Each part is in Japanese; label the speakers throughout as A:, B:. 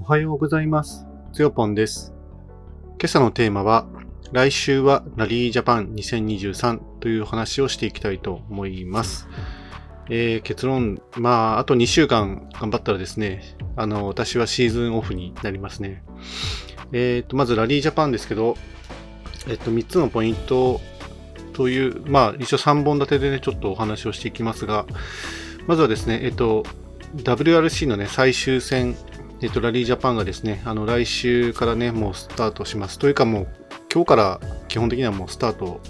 A: おはようございます。つよぽんです。今朝のテーマは、来週はラリージャパン2023という話をしていきたいと思います。えー結論、まあ、あと2週間頑張ったらですね、あの、私はシーズンオフになりますね。えっ、と、まずラリージャパンですけど、えっ、と、3つのポイントという、まあ、一応3本立てでね、ちょっとお話をしていきますが、まずはですね、えっ、と、WRC のね、最終戦、えっと、ラリージャパンがですね、あの、来週からね、もうスタートします。というかもう、今日から基本的にはもうスタート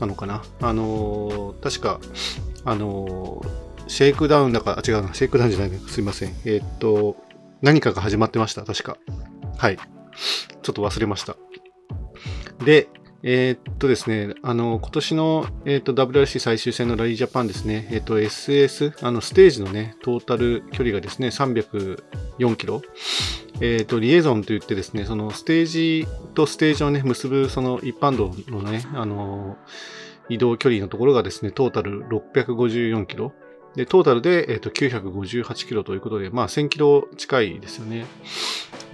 A: なのかな。あのー確か、あのーシェイクダウンだから、あ、違うな、シェイクダウンじゃない。すいません。えっと、何かが始まってました、確か。はい。ちょっと忘れました。で、えーっとですね、あの、今年の、えーっと WRC 最終戦のラリージャパンですね、えーっと SS、あの、ステージのね、トータル距離がですね、304キロ。えっと、リエゾンといってですね、そのステージとステージをね、結ぶその一般道のね、あの、移動距離のところがですね、トータル654キロ。で、トータルで、えーっと958キロということで、まあ1000キロ近いですよね。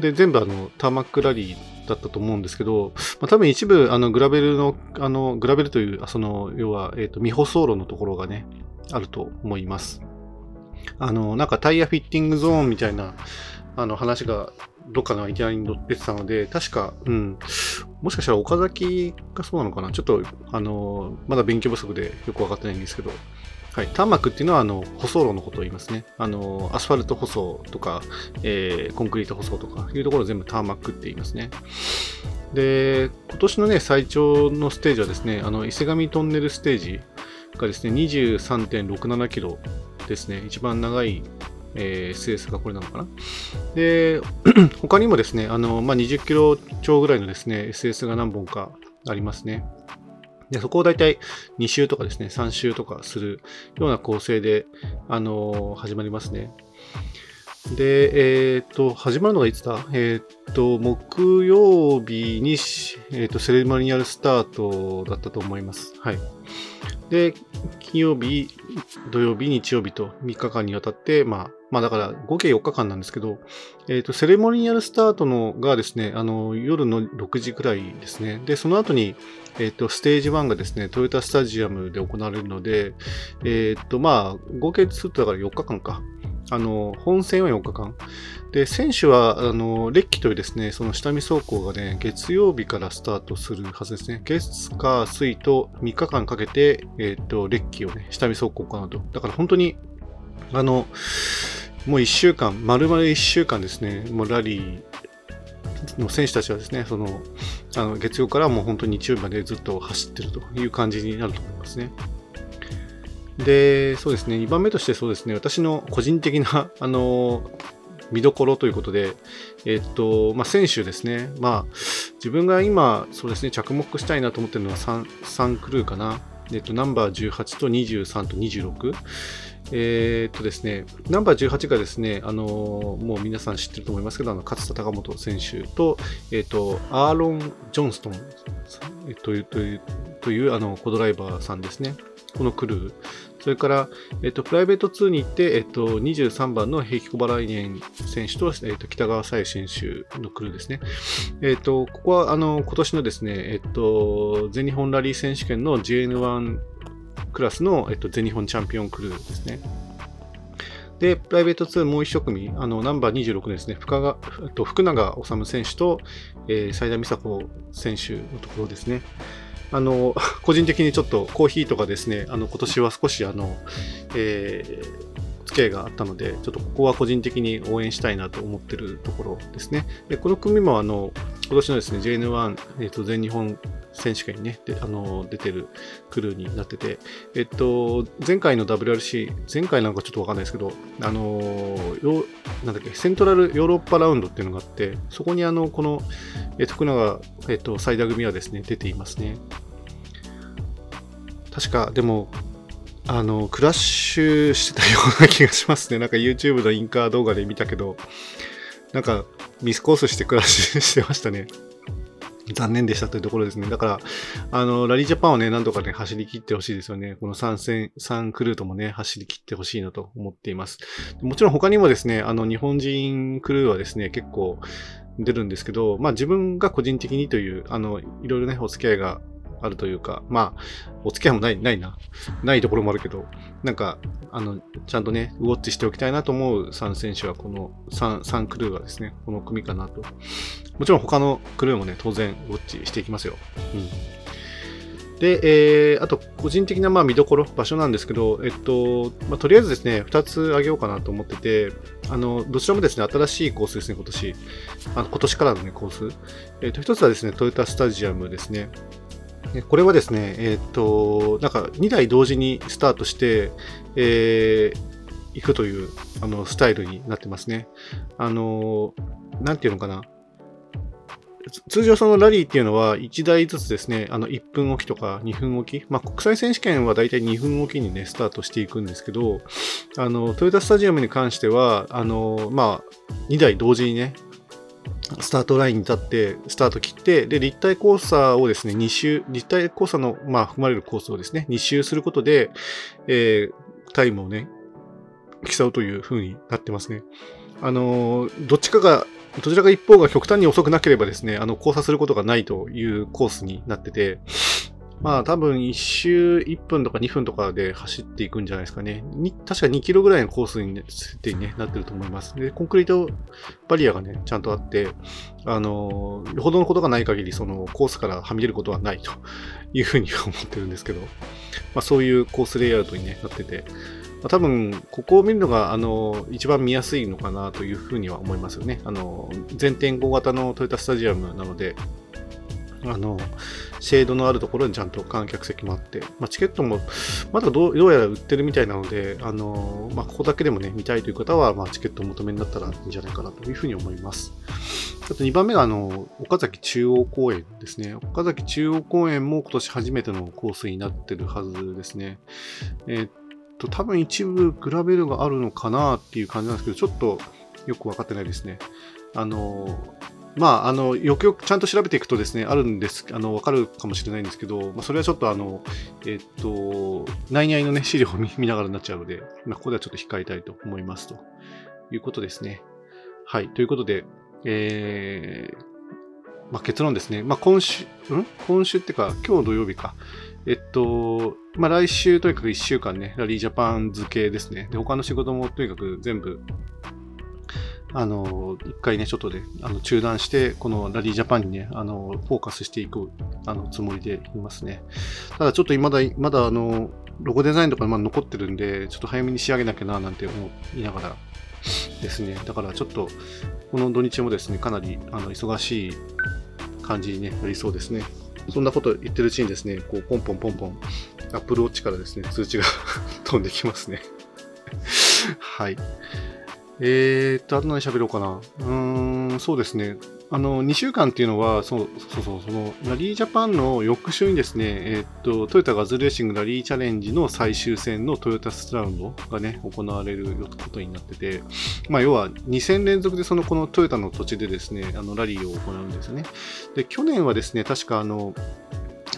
A: で、全部あの、ターマックラリーだったと思うんですけど、まあ、多分一部、あの、グラベルの、あの、グラベルという、その、要は、えっ、と、未舗装路のところがね、あると思います。あの、なんかタイヤフィッティングゾーンみたいな、あの、話が、どっかのいきなり出てたので、確か、うん、もしかしたら岡崎がそうなのかな？ちょっと、あの、まだ勉強不足でよくわかってないんですけど、はい、ターマクっていうのは、あの、舗装路のことを言いますね。あの、アスファルト舗装とか、えーコンクリート舗装とかいうところを全部ターマックって言いますね。で、今年のね、最長のステージはですね、あの、伊勢神トンネルステージがですね、23.67キロですね、一番長い、えー SS がこれなのかな。で、他にもですね、あの、まあ、20キロ超ぐらいのですね、SS が何本かありますね。で、そこを大体2周とかですね、3周とかするような構成で、あの始まりますね。で、えっ、と、始まるのがいつだ？えっ、と、木曜日に、えっ、と、セレモニアルスタートだったと思います。はい。で、金曜日、土曜日、日曜日と3日間にわたって、まあ、まあだから合計4日間なんですけど、えっ、と、セレモニアルスタートのがですね、あの、夜の6時くらいですね。で、その後に、えっ、と、ステージ1がですね、トヨタスタジアムで行われるので、えっ、と、まあ、合計するとだから4日間か。あの、本戦は4日間。で、選手は、あの、レッキというですね、その下見走行がね、月曜日からスタートするはずですね。月、火、水と3日間かけて、えっ、と、レッキをね、下見走行を行うと。だから本当に、あの、もう1週間、丸々1週間ですね、もうラリーの選手たちはですね、その、あの月曜からもう本当に日曜日までずっと走ってるという感じになると思いますね。で、そうですね、2番目としてそうですね、私の個人的な、あの、見どころということで、えっと、まあ、選手ですね。まあ、自分が今、そうですね、着目したいなと思ってるのは 3, 3クルーかな。えっと、ナンバー18と23と26。えーっとですね、ナンバー18がですね、あのもう皆さん知ってると思いますけど、あの勝田貴元選手と、えっと、アーロン・ジョンストンえという、という、という、あの、コドライバーさんですね。このクルー。それから、えっと、プライベート2に行って、えっと、23番の平木小原年選手と、えっと、北川沙耶選手のクルーですね。えっと、ここは、あの、今年のですね、えっと、全日本ラリー選手権の JN1 クラスの、えっと、全日本チャンピオンクルーですね。で、プライベート2もう一組、あの、ナンバー26ですね、深川えっと福永治選手と、えー、斉田美佐子選手のところですね。あの、個人的にちょっとコーヒーとかですね、あの、今年は少しあの、えー付き合いがあったので、ちょっとここは個人的に応援したいなと思ってるところですね。でこの組もあの、今年のですね、JN1、えーと全日本選手権にね、であの出てるクルーになってて、えっと、前回の WRC、前回なんかちょっとわかんないですけど、あの、よなんだっけ、セントラルヨーロッパラウンドっていうのがあって、そこにあの、この、えっと、福永、えっと、最大組はですね、出ていますね。確か、でも、あの、クラッシュしてたような気がしますね。なんか YouTube のインカー動画で見たけど、なんかミスコースしてクラッシュしてましたね。残念でしたというところですね。だから、あの、ラリージャパンをね、なんとかね、走り切ってほしいですよね。この3戦、3クルーともね、走り切ってほしいなと思っています。もちろん他にもですね、あの、日本人クルーはですね、結構出るんですけど、まあ自分が個人的にという、あの、いろいろね、お付き合いがあるというか、まあ、お付き合いもない、ないな。ないところもあるけど、なんか、あの、ちゃんとね、ウォッチしておきたいなと思う3選手は、この3、3クルーはですね、この組かなと。もちろん他のクルーもね、当然ウォッチしていきますよ。うん。で、えー、あと、個人的なまあ見どころ、場所なんですけど、えっと、まあ、とりあえずですね、2つあげようかなと思ってて、あの、どちらもですね、新しいコースですね、今年。あの今年からのね、コース。えっと、1つはですね、トヨタスタジアムですね。これはですね、えっ、と、なんか2台同時にスタートして、えー、行くというあのスタイルになってますね。あの、なんていうのかな。通常そのラリーっていうのは1台ずつですね、あの1分おきとか2分おき、まあ国際選手権はだいたい2分おきにね、スタートしていくんですけど、あの、トヨタスタジアムに関しては、あの、まあ2台同時にね、スタートラインに立って、スタート切って、で、立体交差をですね、2周、立体交差の、まあ、含まれるコースをですね、2周することで、えー、タイムをね、競うという風になってますね。あのー、どっちかが、どちらか一方が極端に遅くなければですね、あの、交差することがないというコースになってて、まあ多分1周1分とか2分とかで走っていくんじゃないですかね。に確か2キロぐらいのコースに、ね、設定に、ね、なってると思います。で、コンクリートバリアがね、ちゃんとあって、あの、よほどのことがない限り、そのコースからはみ出ることはないというふうには思ってるんですけど、まあそういうコースレイアウトに、ね、なってて、まあ、多分、ここを見るのが、あの、一番見やすいのかなというふうには思いますよね。あの、全天候型のトヨタスタジアムなので、あの、シェードのあるところにちゃんと観客席もあって、まあ、チケットもまだどうやら売ってるみたいなので、あのまあ、ここだけでもね、見たいという方は、まあ、チケットお求めになったらいいんじゃないかなというふうに思います。あと2番目が、あの、岡崎中央公園ですね。岡崎中央公園も今年初めてのコースになってるはずですね。えー、っと、多分一部グラベルがあるのかなっていう感じなんですけど、ちょっとよくわかってないですね。あの、まあ、あの、よくよくちゃんと調べていくとですね、あるんです、あの、わかるかもしれないんですけど、まあ、それはちょっとあの、えっと、内々のね、資料を見ながらになっちゃうので、まあ、ここではちょっと控えたいと思いますということですね。はい。ということで、えー、まあ、結論ですね。まあ、今週、ん？今週っていうか、今日土曜日か。えっと、まあ、来週とにかく1週間ね、ラリージャパン付けですね。で、他の仕事もとにかく全部あの、一回ね、ちょっとで、あの、中断して、このラリージャパンにね、あの、フォーカスしていく、あの、つもりでいますね。ただ、ちょっとまだ、まだ、あの、ロゴデザインとかまだ残ってるんで、ちょっと早めに仕上げなきゃな、なんて思いながらですね。だから、ちょっと、この土日もですね、かなり、あの、忙しい感じに、ね、なりそうですね。そんなこと言ってるうちにですね、こう、ポンポンポンポン、アップルウォッチからですね、通知が 飛んできますね。はい。えーっと、あと何喋ろうかな。うーん、そうですね。あの、2週間っていうのは、そうそうそう、その、ラリージャパンの翌週にですね、えー、っと、トヨタガズレーシングラリーチャレンジの最終戦のトヨタスラウンドがね、行われることになってて、まあ、要は2戦連続でその、このトヨタの土地でですね、あの、ラリーを行うんですよね。で、去年はですね、確かあの、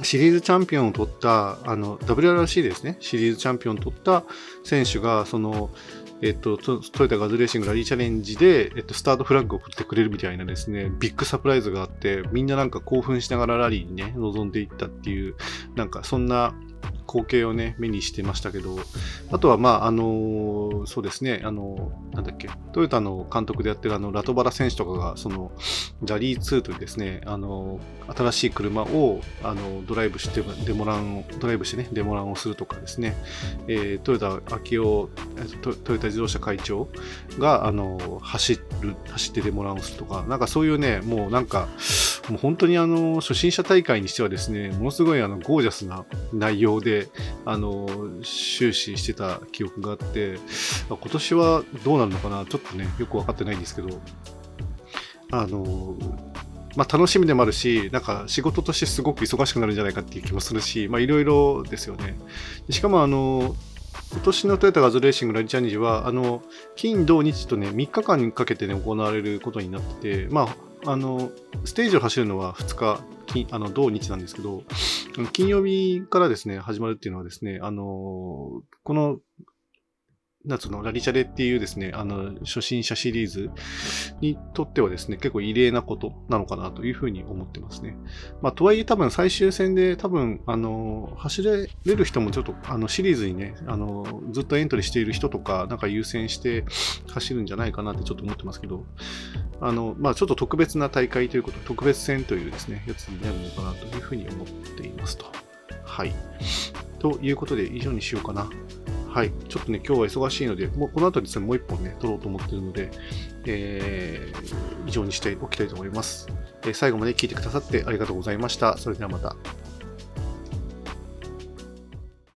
A: シリーズチャンピオンを取った、あの、WRC ですね、シリーズチャンピオンを取った選手が、その、えっと、トヨタガズレーシングラリーチャレンジで、えっと、スタートフラッグを振ってくれるみたいなですね、ビッグサプライズがあって、みんななんか興奮しながらラリーにね、臨んでいったっていう、なんかそんな光景をね、目にしてましたけど、あとは、まあ、あの、そうですね、あの、なんだっけ、トヨタの監督でやってるあの、ラトバラ選手とかが、その、ラリー2というですね、あの、新しい車を、あの、ドライブして、デモランを、ドライブしてね、デモランをするとかですね、えー、トヨタ秋夫ト、トヨタ自動車会長が、あの、走る、走ってデモランをするとか、なんかそういうね、もうなんか、もう本当にあの、初心者大会にしてはですね、ものすごいあの、ゴージャスな内容で、あの、終始してた記憶があって、今年はどうなるのかな、ちょっとね、よくわかってないんですけど、あの、まあ、楽しみでもあるし、なんか仕事としてすごく忙しくなるんじゃないかっていう気もするし、まあいろいろですよね。しかもあの、今年のトヨタガズレーシングラリチャレンジは、あの、金、土、日とね、3日間かけてね、行われることになってて、まあ、あの、ステージを走るのは2日、金あの同日なんですけど、金曜日からですね、始まるっていうのはですね、あの、このなつの、ラリチャレっていうですね、あの、初心者シリーズにとってはですね、結構異例なことなのかなというふうに思ってますね。まあ、とはいえ多分最終戦で多分、あの、走れる人もちょっと、あの、シリーズにね、あの、ずっとエントリーしている人とか、なんか優先して走るんじゃないかなってちょっと思ってますけど、あの、まあ、ちょっと特別な大会ということ、特別戦というですね、やつになるのかなというふうに思っていますと。はい。ということで、以上にしようかな。はい。ちょっとね、今日は忙しいので、もうこの後ですね、もう一本ね、撮ろうと思ってるので、えー、以上にしておきたいと思います。えー、最後まで聞いてくださってありがとうございました。それではまた。